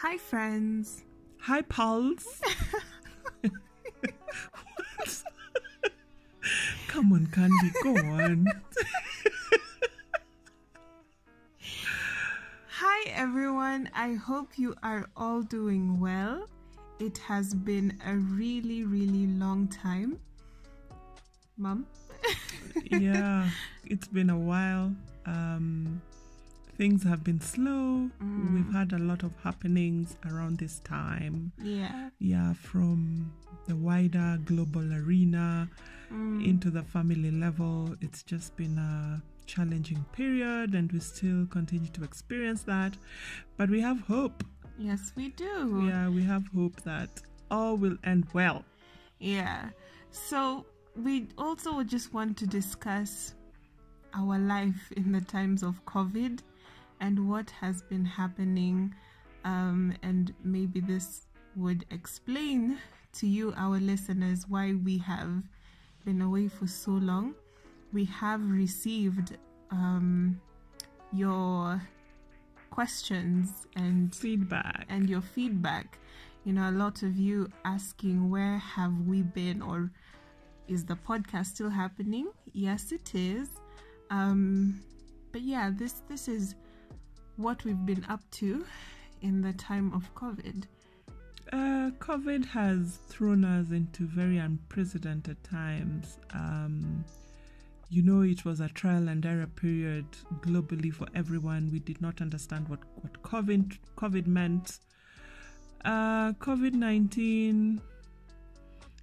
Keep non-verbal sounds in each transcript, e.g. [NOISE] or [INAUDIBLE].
Hi, friends. Hi, pals. [LAUGHS] Come on, Candy, go on. Hi, everyone. I hope you are all doing well. It has been a really, really long time. Mom? yeah, it's been a while. Um, things have been slow. Mm. We've had a lot of happenings around this time. Yeah. Yeah, from the wider global arena Mm. into the family level. It's just been a challenging period, and we still continue to experience that. But we have hope. Yes, we do. Yeah, we have hope that all will end well. Yeah. So, we also just want to discuss our life in the times of COVID and what has been happening. Um, and maybe this would explain to you, our listeners, why we have been away for so long. We have received um, your questions and Feedback. and your feedback. You know, a lot of you asking where have we been or is the podcast still happening? Yes, it is. Um, but yeah, this this is what we've been up to in the time of COVID. Uh, COVID has thrown us into very unprecedented times. Um, you know, it was a trial and error period globally for everyone. We did not understand what, what COVID, COVID meant. Uh, COVID 19,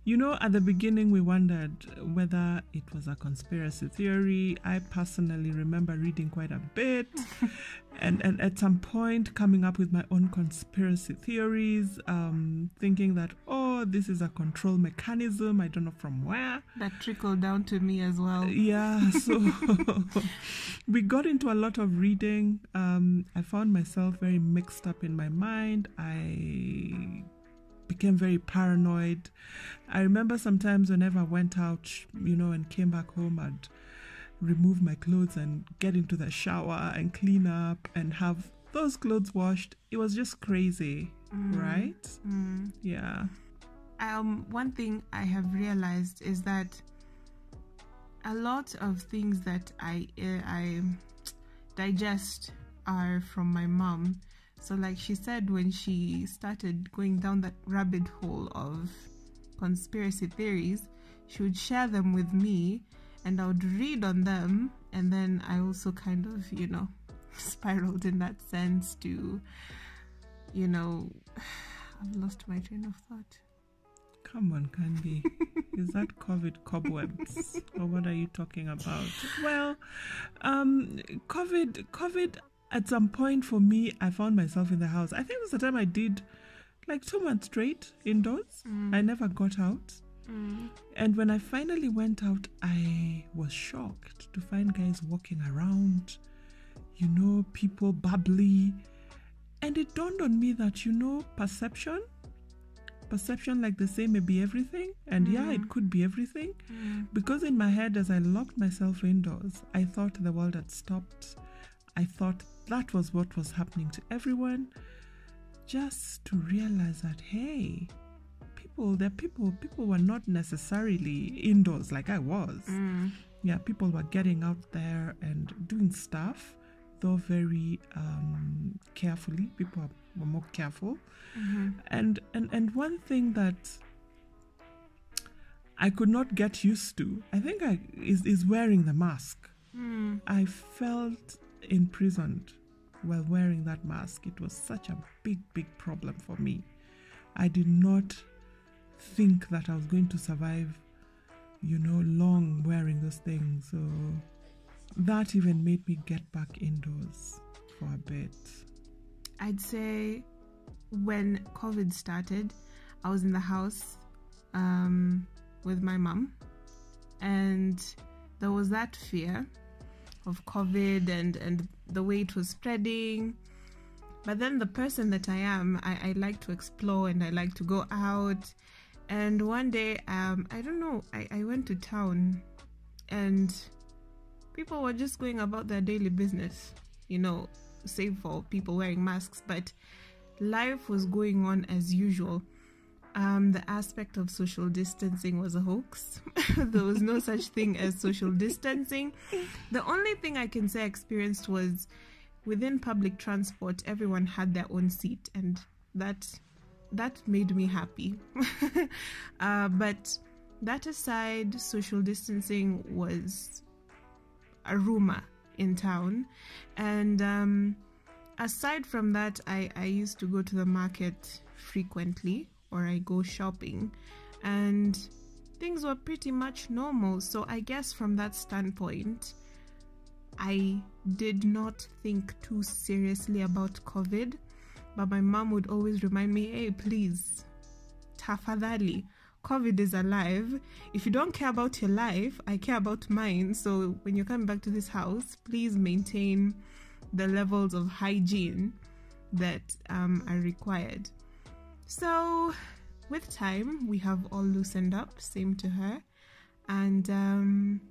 you know, at the beginning we wondered whether it was a conspiracy theory. I personally remember reading quite a bit [LAUGHS] and, and at some point coming up with my own conspiracy theories, um, thinking that, oh, this is a control mechanism. I don't know from where. That trickled down to me as well. Yeah, so [LAUGHS] [LAUGHS] we got into a lot of reading. Um, I found myself very mixed up in my mind. I became very paranoid. I remember sometimes whenever I went out, you know, and came back home, I'd remove my clothes and get into the shower and clean up and have those clothes washed. It was just crazy, right? Mm. Yeah. um, one thing I have realized is that a lot of things that I uh, I digest are from my mom. So, like she said, when she started going down that rabbit hole of conspiracy theories, she would share them with me, and I would read on them, and then I also kind of, you know, [LAUGHS] spiraled in that sense to, you know, [SIGHS] I've lost my train of thought. Come on, Candy. Is that COVID cobwebs? or what are you talking about? Well, um, COVID, COVID, at some point for me, I found myself in the house. I think it was the time I did like two months straight indoors. I never got out. Mm. And when I finally went out, I was shocked to find guys walking around, you know, people bubbly. And it dawned on me that, you know, perception, perception, like they say, may be everything. And yeah, it could be everything. Mm. Because in my head, as I locked myself indoors, I thought the world had stopped. I thought that was what was happening to everyone. Just to realize that, hey, people, there are people, people were not necessarily indoors like I was. Mm. Yeah, people were getting out there and doing stuff, though very um, carefully. People were more careful. Mhm. And, and, and one thing that I could not get used to, I think I, is, is wearing the mask. Mm. I felt imprisoned while wearing that mask. It was such a big, big problem for me. I did not think that I was going to survive, you know, long wearing those things. So that even made me get back indoors for a bit. I'd say when COVID started, I was in the house um, with my mom, and there was that fear of COVID and, and the way it was spreading. But then, the person that I am, I, I like to explore and I like to go out. And one day, um, I don't know, I, I went to town and people were just going about their daily business, you know, save for people wearing masks. But life was going on as usual. Um, the aspect of social distancing was a hoax. [LAUGHS] there was no such thing as social distancing. The only thing I can say I experienced was within public transport, everyone had their own seat, and that that made me happy. [LAUGHS] uh, but that aside, social distancing was a rumor in town, and um, aside from that, I, I used to go to the market frequently or I go shopping, and things were pretty much normal. So I guess from that standpoint, I did not think too seriously about COVID, but my mom would always remind me, hey, please, tafadhali, COVID is alive. If you don't care about your life, I care about mine. So when you're coming back to this house, please maintain the levels of hygiene that um, are required. So with time, we have all loosened up, same to her, and um,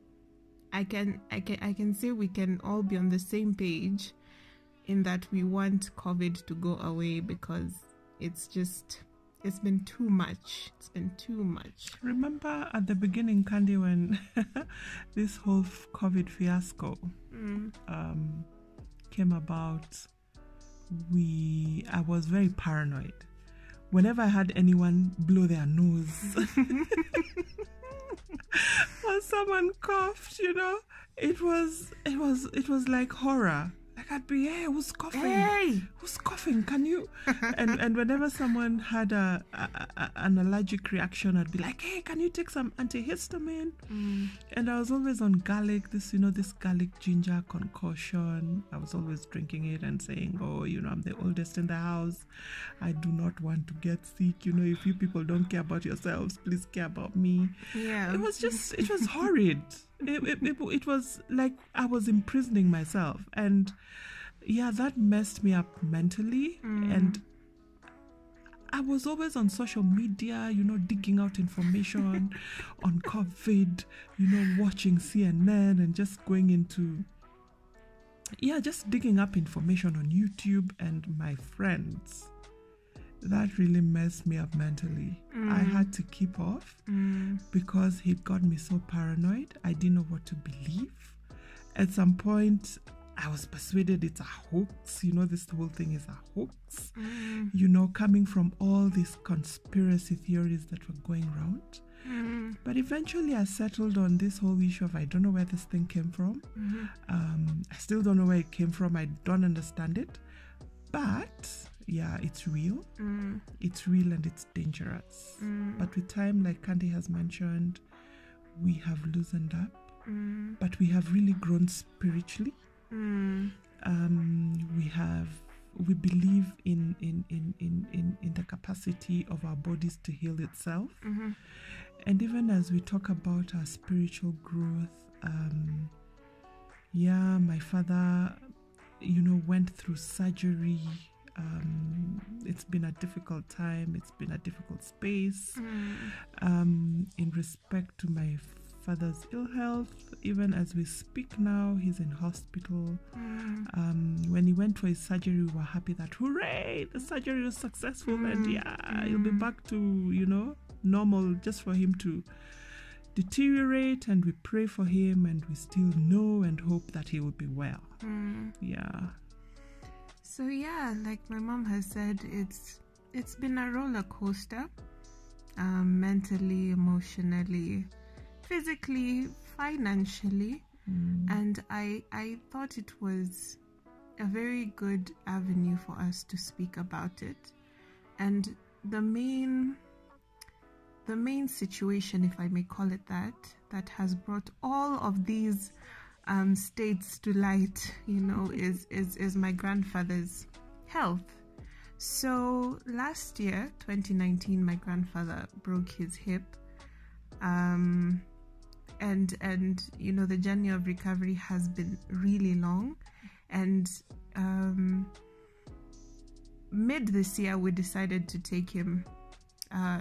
I can I can I can say we can all be on the same page in that we want COVID to go away because it's just it's been too much. It's been too much. Remember at the beginning, Candy, when [LAUGHS] this whole COVID fiasco Mm. um, came about, we I was very paranoid. Whenever I had anyone blow their nose [LAUGHS] or someone coughed, you know, it was it was it was like horror. Like I'd be, hey, who's coughing? Hey! Who's coughing? Can you? [LAUGHS] and and whenever someone had a, a, a an allergic reaction, I'd be like, hey, can you take some antihistamine? Mm. And I was always on garlic, this, you know, this garlic ginger concoction. I was always drinking it and saying, oh, you know, I'm the oldest in the house. I do not want to get sick. You know, if you people don't care about yourselves, please care about me. Yeah. It was just, it was horrid. [LAUGHS] It, it, it, was like I was imprisoning myself. And yeah, that messed me up mentally. Mm. And I was always on social media, you know, digging out information [LAUGHS] on COVID, you know, watching CNN and just going into, yeah, just digging up information on YouTube and my friends. That really messed me up mentally. I Mm. had to keep off Mm. because he got me so paranoid. I didn't know what to believe. At some point, I was persuaded it's a hoax. You know, this whole thing is a hoax Mm. you know, coming from all these conspiracy theories that were going around. Mm. But eventually I settled on this whole issue of I don't know where this thing came from. Mhm. Um, I still don't know where it came from. I don't understand it. But yeah, it's real. Mm. It's real and it's dangerous. Mm. But with time, like Candy has mentioned, we have loosened up, Mm. but we have really grown spiritually. Mm. um, we have we believe in in, in, in in in the capacity of our bodies to heal itself Mhm. and even as we talk about our spiritual growth um yeah my father you know went through surgery um it's been a difficult time it's been a difficult space Mm. um in respect to my father's ill health even as we speak now he's in hospital Mm. um, when he went for his surgery, we were happy that hooray, the surgery was successful, and Mm, yeah, he'll be mm. back to you know normal. Just for him to deteriorate, and we pray for him, and we still know and hope that he will be well. Mm. Yeah, So yeah, like my mom has said, it's it's been a roller coaster, um, mentally, emotionally, physically, financially, Mm. and I I thought it was a very good avenue for us to speak about it, and the main the main situation, if I may call it that, that has brought all of these um, states to light, you know, is, is, is my grandfather's health. So last year, 2019, my grandfather broke his hip. Um, and and you know the journey of recovery has been really long and um, mid this year we decided to take him uh,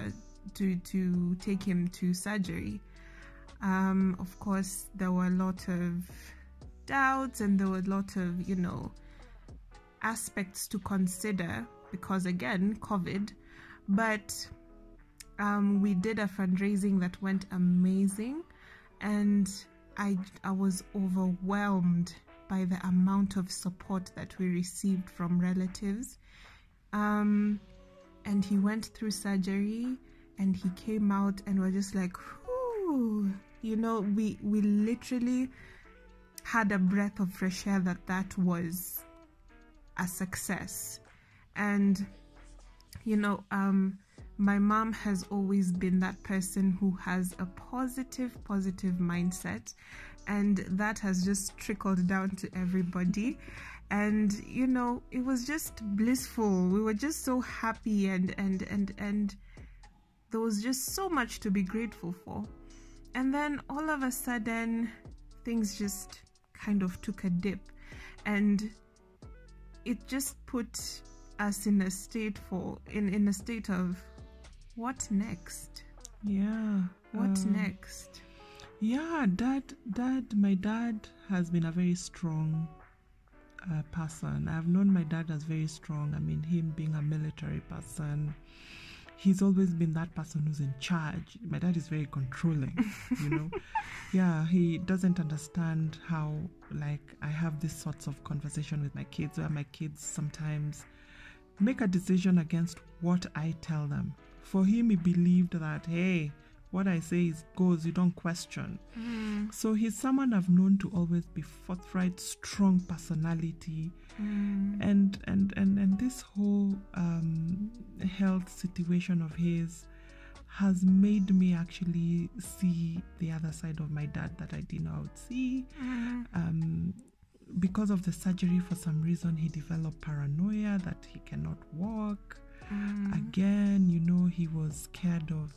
to to take him to surgery um, of course there were a lot of doubts and there were a lot of you know aspects to consider because again, COVID. But um, we did a fundraising that went amazing, and I I was overwhelmed by the amount of support that we received from relatives. Um, and he went through surgery, and he came out, and we're just like, whoo, you know, we we literally had a breath of fresh air that that was a success, and you know, um my mom has always been that person who has a positive, positive mindset, and that has just trickled down to everybody. And you know, it was just blissful. We were just so happy, and and and and there was just so much to be grateful for. And then all of a sudden, things just kind of took a dip, and it just put us in a state for in in a state of what next? Yeah. What um, next? Yeah, dad, dad, my dad has been a very strong uh, person. I've known my dad as very strong. I mean, him being a military person, he's always been that person who's in charge. My dad is very controlling, you know. [LAUGHS] yeah, he doesn't understand how, like, I have these sorts of conversation with my kids where my kids sometimes make a decision against what I tell them for him, he believed that, hey, what I say is goes, you don't question. Mm. So he's someone I've known to always be forthright, strong personality, Mm. and and and and this whole um, health situation of his has made me actually see the other side of my dad that I didn't know I would see. Mm. Um, because of the surgery, for some reason, he developed paranoia that he cannot walk Mm. again you know he was scared of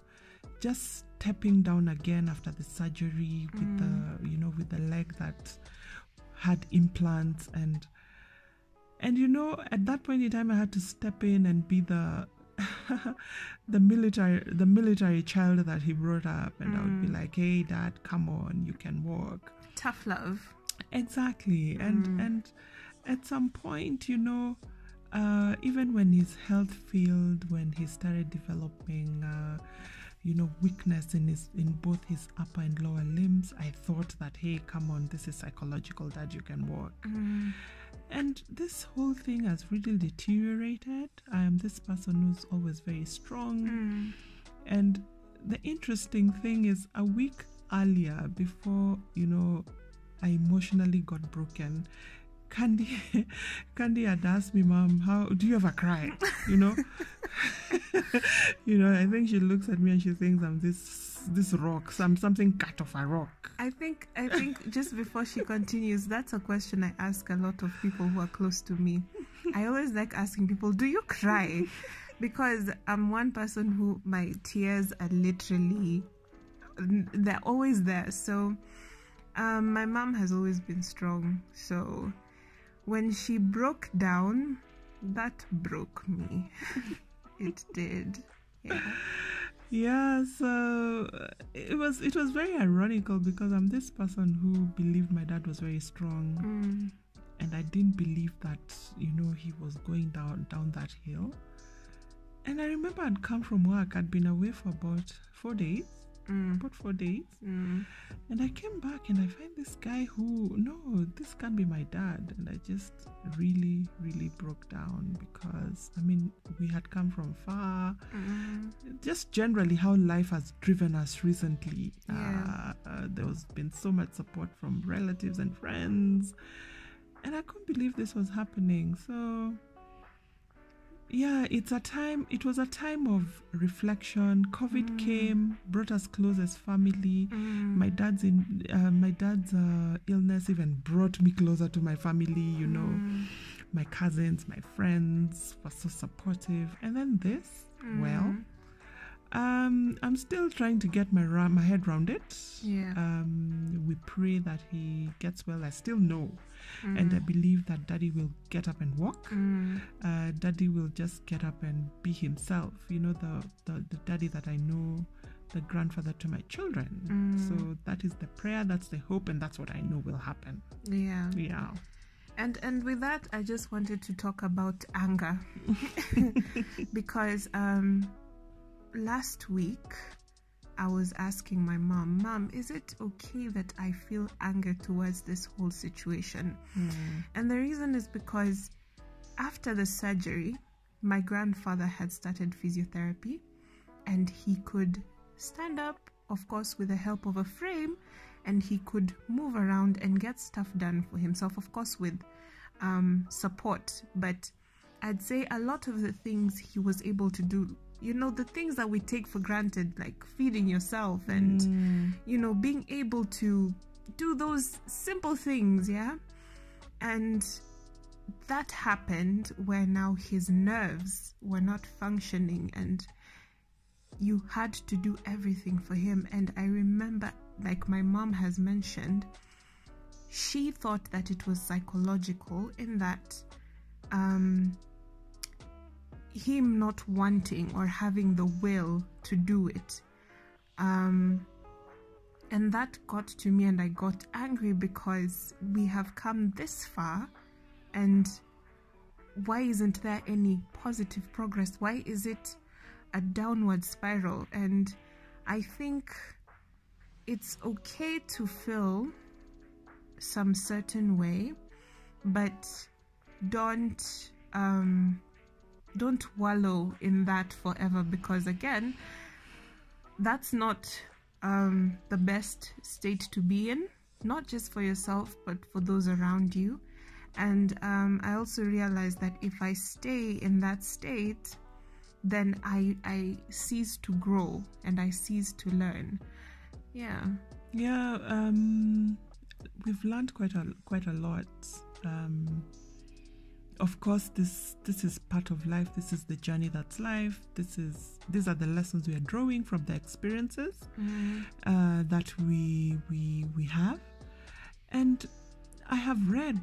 just stepping down again after the surgery with Mm. the you know with the leg that had implants and and you know at that point in time i had to step in and be the [LAUGHS] the military the military child that he brought up and i would be Mm. like hey dad come on you can walk Tough love. exactly and Mm. and at some point you know uh, even when his health failed when he started developing uh, you know weakness in his in both his upper and lower limbs i thought that hey come on this is psychological that you can walk Mm. and this whole thing has really deteriorated i am this person who's always very strong Mm. and the interesting thing is a week earlier before you know i emotionally got broken candy [LAUGHS] candy had asked me mom how do you ever cry you know [LAUGHS] you know i think she looks at me and she thinks i'm this this rock some something cut off a rock I think I think just before she continues, that's a question I ask a lot of people who are close to me. I always like asking people, "Do you cry?" Because I'm one person who my tears are literally they're always there. So um, my mom has always been strong. So when she broke down, that broke me. [LAUGHS] it did. Yeah. yeah so uh, it was it was very ironical because i'm this person who believed my dad was very strong Mm. and I didn't believe that you know he was going down down that hill. And I remember I'd come from work. I'd been away for about four days, Mm. about four days, Mm. and I came back and I find this guy who no, this can't be my dad. And I just really, really broke down because I mean we had come from far. Mm. Just generally how life has driven us recently. Yeah. Uh, uh, there has been so much support from relatives and friends and I couldn't believe this was happening. So, yeah, it's a time. It was a time of reflection. COVID Mm. came, brought us close as family. Mm. My dad's in. Uh, my dad's uh, illness even brought me closer to my family. You know, Mm. my cousins, my friends were so supportive. And then this, well, Mm. Um, I'm still trying to get my ra- my head around it. Yeah. Um, we pray that he gets well. I still know and I Mm. believe that daddy will get up and walk. Mm. Uh, daddy will just get up and be himself. You know, the, the, the daddy that I know, the grandfather to my children. Mm. So that is the prayer, that's the hope, and that's what I know will happen. Yeah. Yeah. and and with that i just wanted to talk about anger [LAUGHS] [LAUGHS] because um last week i was asking my mom mom is it okay that i feel anger towards this whole situation Mm. and the reason is because after the surgery my grandfather had started physiotherapy and he could stand up of course with the help of a frame and he could move around and get stuff done for himself of course with um, support but i'd say a lot of the things he was able to do you know the things that we take for granted like feeding yourself and Mm. you know being able to do those simple things yeah and that happened where now his nerves were not functioning and you had to do everything for him and i remember like my mom has mentioned she thought that it was psychological in that um him not wanting or having the will to do it. Um and that got to me and i got angry because we have come this far and why isn't there any positive progress? Why is it a downward spiral? And i think it's okay to feel some certain way but don't um don't wallow in that forever because again that's not um, the best state to be in, not just for yourself, but for those around you. And um, I also realized that if I stay in that state, then I I cease to grow and I cease to learn. Yeah. Yeah, um, we've learned quite a quite a lot. Of course, this this is part of life. This is the journey that's life. This is these are the lessons we are drawing from the experiences uh, that we we we have. And I have read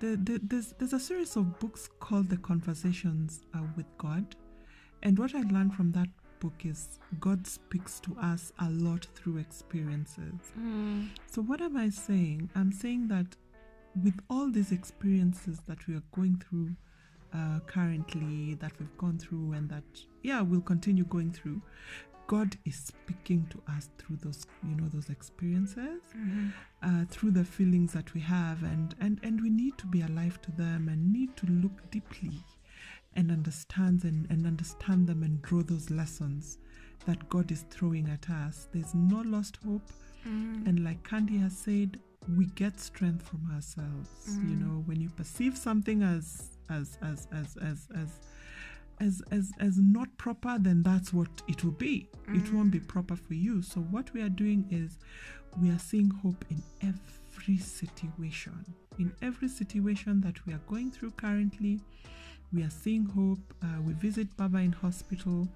the, the, there's there's a series of books called The Conversations uh, with God, and what I learned from that book is God speaks to us a lot through experiences. Mm. So, what am I saying? I'm saying that with all these experiences that we are going through uh, currently, that we've gone through, and that, yeah, we'll continue going through, God is speaking to us through those, you know, those experiences, Mhm. uh, through the feelings that we have, and, and, and we need to be alive to them and need to look deeply and understand and, and understand them and draw those lessons that God is throwing at us. There's no lost hope. Mm. And like Candy has said, we get strength from ourselves. You Mm. know, when you perceive something as as as as as as as as, as not proper, then that's what it will be. It won't be proper for you. So what we are doing is we are seeing hope in every situation. In every situation that we are going through currently, we are seeing hope. Uh, we visit Baba in hospital.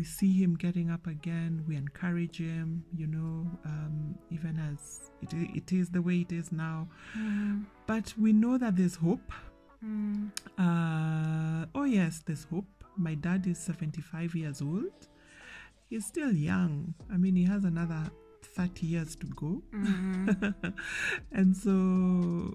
We see him getting up again. We encourage him, you know, um, even as it, it is the way it is now. Mm. But we know that there's hope. Mm. Uh, oh, yes, there's hope. My dad is 75 years old. He's still young. I mean, he has another 30 years to go. Mm. [LAUGHS] and so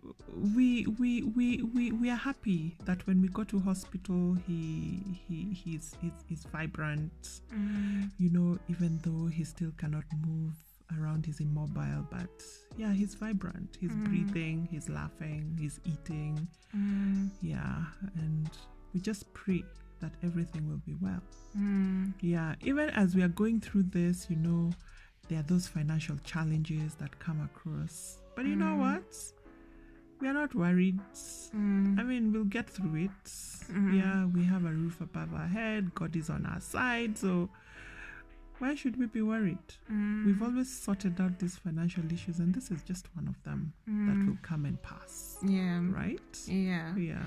we, we we we we are happy that when we go to hospital he he he's he's, he's vibrant Mm. you know even though he still cannot move around he's immobile but yeah he's vibrant he's Mm. breathing he's laughing he's eating Mm. yeah and we just pray that everything will be well Mm. yeah even as we are going through this you know there are those financial challenges that come across. But you know Mm. what? We are not worried. Mm. i mean we'll get through it. Mhm. yeah we have a roof above our head. God is on our side. So why should we be worried? Mm. we've always sorted out these financial issues and this is just one of them that Mm. will come and pass. Yeah. Right? Yeah. Yeah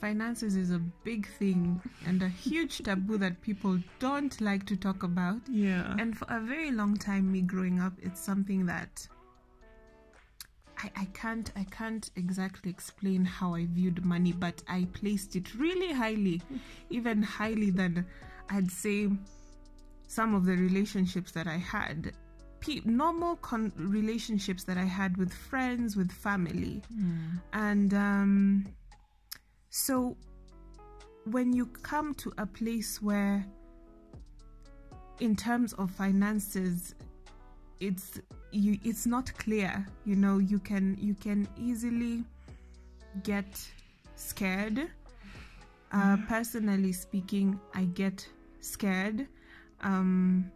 finances is a big thing and a huge taboo that people don't like to talk about yeah and for a very long time me growing up it's something that I, I can't I can't exactly explain how I viewed money but I placed it really highly [LAUGHS] even highly than I'd say some of the relationships that I had keep normal con- relationships that I had with friends, with family. Mm. And um, so when you come to a place where, in terms of finances, it's you it's not clear you know you can you can easily get scared. Uh, personally speaking i get scared um,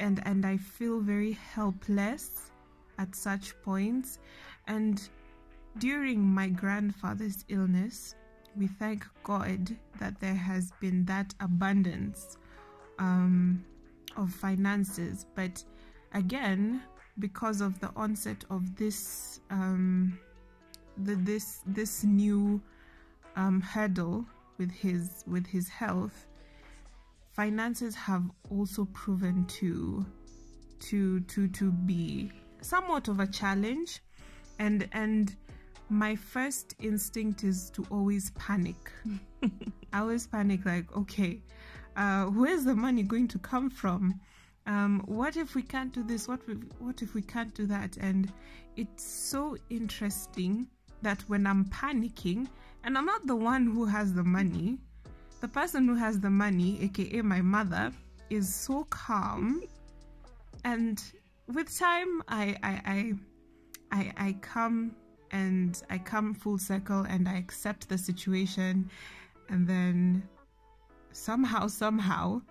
and and i feel very helpless at such points. And during my grandfather's illness we thank god that there has been that abundance um, of finances. But again because of the onset of this um, the, this this new um, hurdle with his with his health finances have also proven to to to to be somewhat of a challenge. And and my first instinct is to always panic. [LAUGHS] I always panic like okay uh, where's the money going to come from? Um, what if we can't do this? What if, what if we can't do that? And it's so interesting that when i'm panicking and i'm not the one who has the money the person who has the money aka my mother is so calm. And with time i i i i, I come and i come full circle and i accept the situation. And then somehow somehow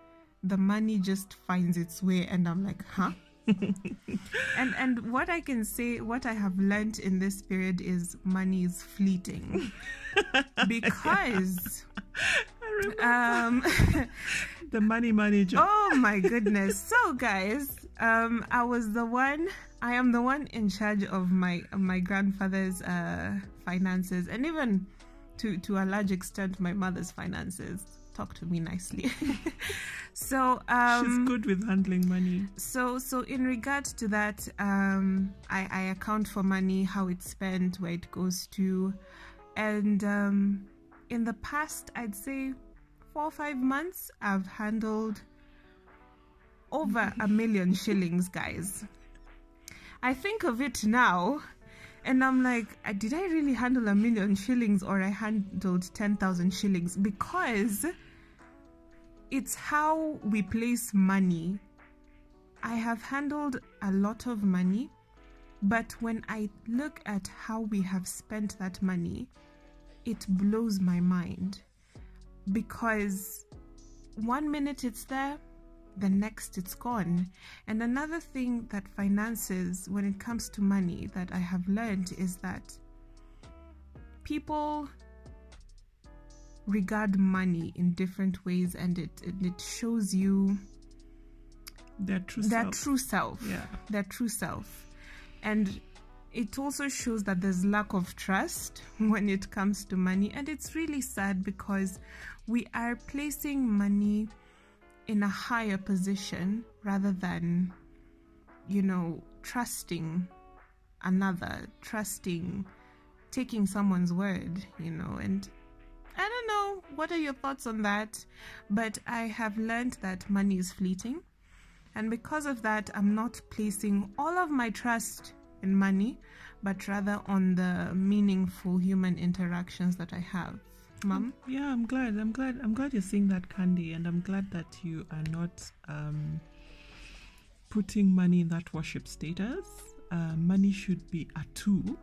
the money just finds its way and i'm like huh? [LAUGHS] And and what i can say what i have learned in this period is money is fleeting. [LAUGHS] Because [LAUGHS] um the money manager. oh my goodness. So guys um i was the one i am the one in charge of my of my grandfather's uh finances and even to to a large extent my mother's finances. Talk to me nicely. [LAUGHS] So um She's good with handling money. so so in regards to that um i i account for money how it's spent where it goes to. And um in the past i'd say four or five months i've handled over a million shillings guys i think of it now and i'm like uh, did i really handle a million shillings or i handled 10000 shillings? Because it's how we place money. I have handled a lot of money, but when I look at how we have spent that money, it blows my mind. Because one minute it's there, the next it's gone. And another thing that finances, when it comes to money, that I have learned is that people regard money in different ways and it, it, it shows you Their true their self. true self Yeah. their true self and it also shows that there's lack of trust [LAUGHS] when it comes to money and it's really sad because we are placing money in a higher position rather than you know trusting another trusting taking someone's word you know and i don't know what are your thoughts on that but i have learned that money is fleeting and because of that, I'm not placing all of my trust in money, but rather on the meaningful human interactions that I have. Mom? Yeah, I'm glad. I'm glad. I'm glad you're seeing that, Candy, and I'm glad that you are not um, putting money in that worship status. Uh, money should be a tool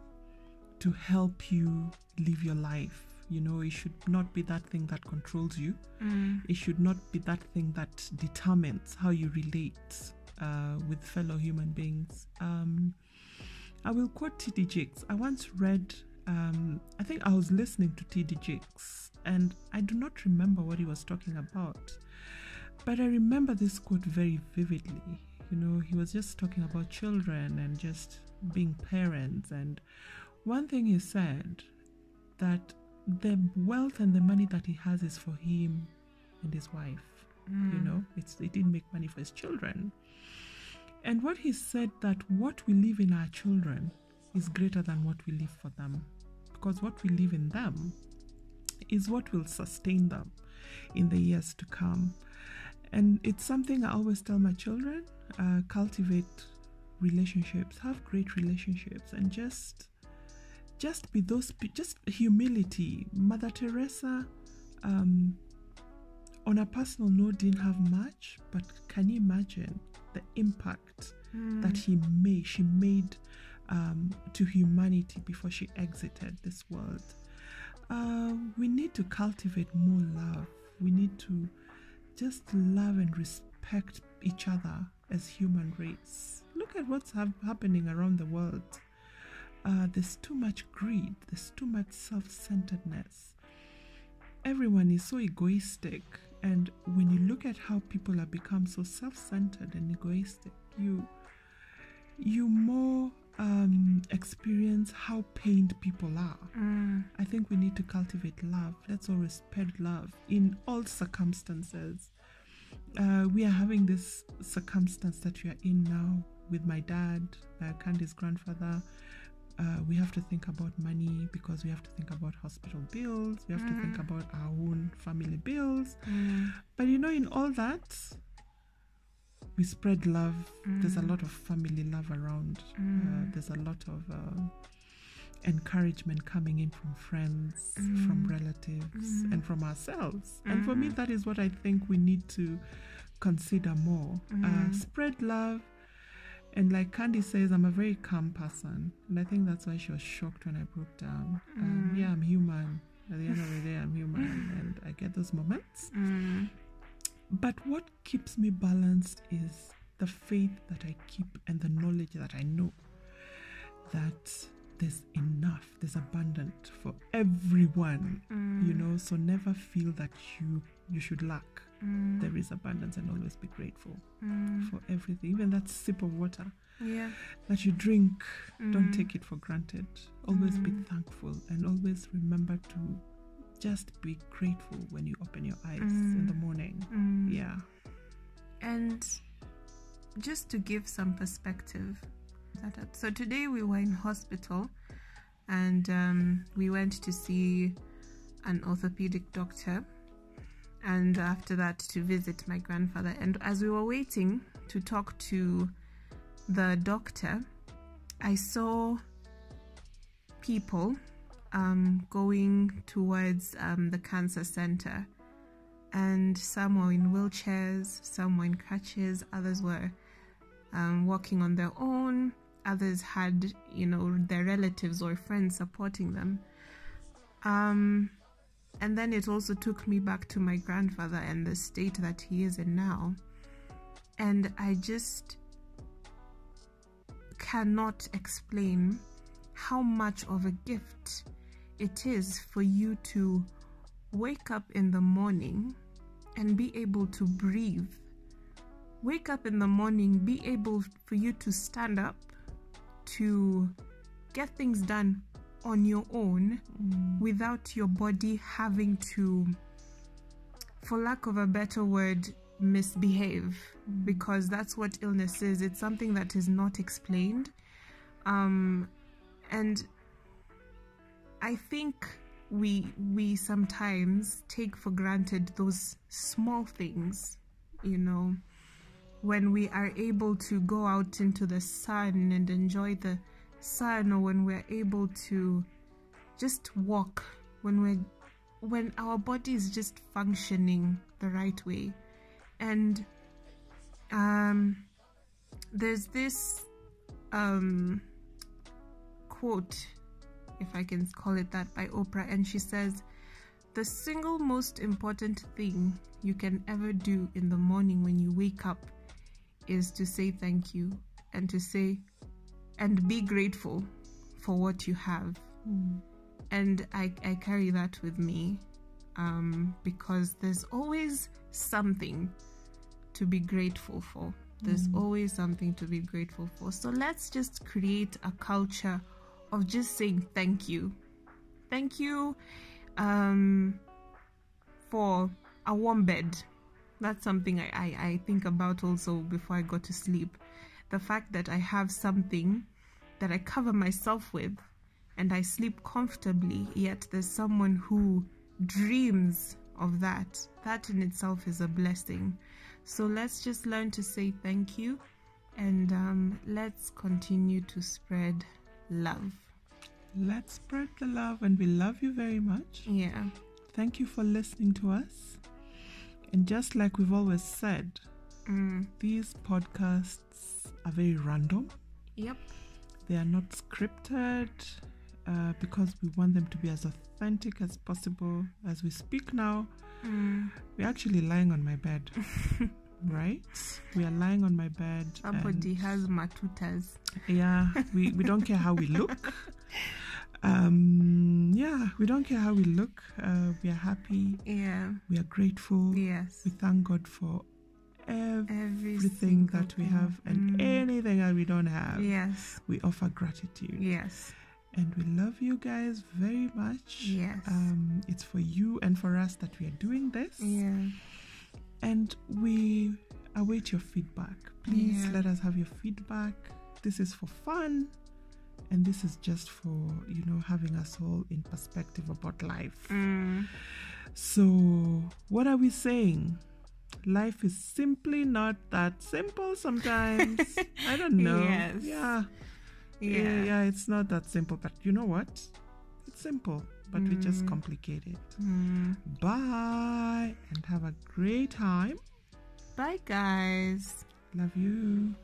to help you live your life. You know, it should not be that thing that controls you. It should not be that thing that determines how you relate uh, with fellow human beings. Um, I will quote T.D. Jakes. I once read, um, I think I was listening to T.D. Jakes, and I do not remember what he was talking about. But I remember this quote very vividly. You know, he was just talking about children and just being parents. And one thing he said that the wealth and the money that he has is for him and his wife. You know, it's he didn't make money for his children. And what he said that what we leave in our children is greater than what we leave for them. Because what we leave in them is what will sustain them in the years to come. And it's something I always tell my children uh, cultivate relationships, have great relationships, and just just be those just humility mother teresa um, on a personal note didn't have much but can you imagine the impact Mm. that he made she made um, to humanity before she exited this world. Uh, we need to cultivate more love. We need to just love and respect each other as human race. Look at what's hap- happening around the world. Uh, there's too much greed, there's too much self centeredness. Everyone is so egoistic, and when you look at how people have become so self centered and egoistic, you you more um, experience how pained people are. Mm. I think we need to cultivate love. Let's always spread love in all circumstances. Uh, we are having this circumstance that we are in now with my dad, uh, Candy's grandfather. Uh, we have to think about money because we have to think about hospital bills. We have to think Mm. about our own family bills. Mm. But you know, in all that, we spread love. There's a Mm. lot of family love around. Uh, Mm. there's a lot of uh, encouragement coming in from friends, from Mm. relatives, Mm. and from ourselves. And for me, Mhm. that is what I think we need to consider more. Uh, Mm. spread love. And like Candy says, I'm a very calm person. And I think that's why she was shocked when I broke down. Um, Mm. yeah, I'm human. At the end of the day, I'm human. And I get those moments. But what keeps me balanced is the faith that I keep and the knowledge that I know that there's enough, there's abundant for everyone. Mm. You know, so never feel that you you should lack. Mm. There is abundance and always be grateful Mm. for everything. Even that sip of water Yeah. that you drink, don't Mm. take it for granted. Always be Mm. thankful and always remember to just be grateful when you open your eyes in Mm. the morning. Mm. Yeah. And just to give some perspective, so today we were in hospital and um, we went to see an orthopedic doctor and after that to visit my grandfather. And as we were waiting to talk to the doctor, I saw people um, going towards um, the cancer center and some were in wheelchairs, some were in crutches, others were um, walking on their own, others had, you know, their relatives or friends supporting them. Um, and then it also took me back to my grandfather and the state that he is in now. And I just cannot explain how much of a gift it is for you to wake up in the morning and be able to breathe. Wake up in the morning, be able for you to stand up, to get things done on your own without your body having to, for lack of a better word, misbehave because that's what illness is. It's something that is not explained. Um, and I think we we sometimes take for granted those small things, you know, when we are able to go out into the sun and enjoy the sun or when we're able to just walk when we're when our body is just functioning the right way. And um there's this um quote if I can call it that, by Oprah, and she says, The single most important thing you can ever do in the morning when you wake up is to say thank you and to say, and be grateful for what you have. Mm. And I, I carry that with me um, because there's always something to be grateful for. There's Mm. always something to be grateful for. So let's just create a culture of just saying thank you. Thank you um, for a warm bed. That's something I, I, I think about also before I go to sleep. The fact that I have something that I cover myself with and I sleep comfortably, yet there's someone who dreams of that. That in itself is a blessing. So let's just learn to say thank you and um, let's continue to spread love. Let's spread the love, and we love you very much. Yeah. Thank you for listening to us. And just like we've always said, Mm. these podcasts are very random. Yep. They are not scripted uh, because we want them to be as authentic as possible. As we speak now, Mm. we're actually lying on my bed, [LAUGHS] right? We are lying on my bed. Somebody has matutas. Yeah, we, we don't care how we look. [LAUGHS] Um, yeah, we don't care how we look. Uh, we are happy. Yeah. We are grateful. Yes. We thank God for everything Everything that we have and Mm. anything that we don't have. Yes. We offer gratitude. Yes. And we love you guys very much. Yes. Um, it's for you and for us that we are doing this. Yeah. And we await your feedback. Please Yeah. let us have your feedback. This is for fun. And this is just for, you know, having us all in perspective about life. Mm. So, what are we saying? Life is simply not that simple sometimes. [LAUGHS] I don't know. Yes. Yeah. Yeah. yeah. Yeah, it's not that simple. But you know what? It's simple, but we just Mm. complicate it. Mm. Bye and have a great time. Bye, guys. Love you.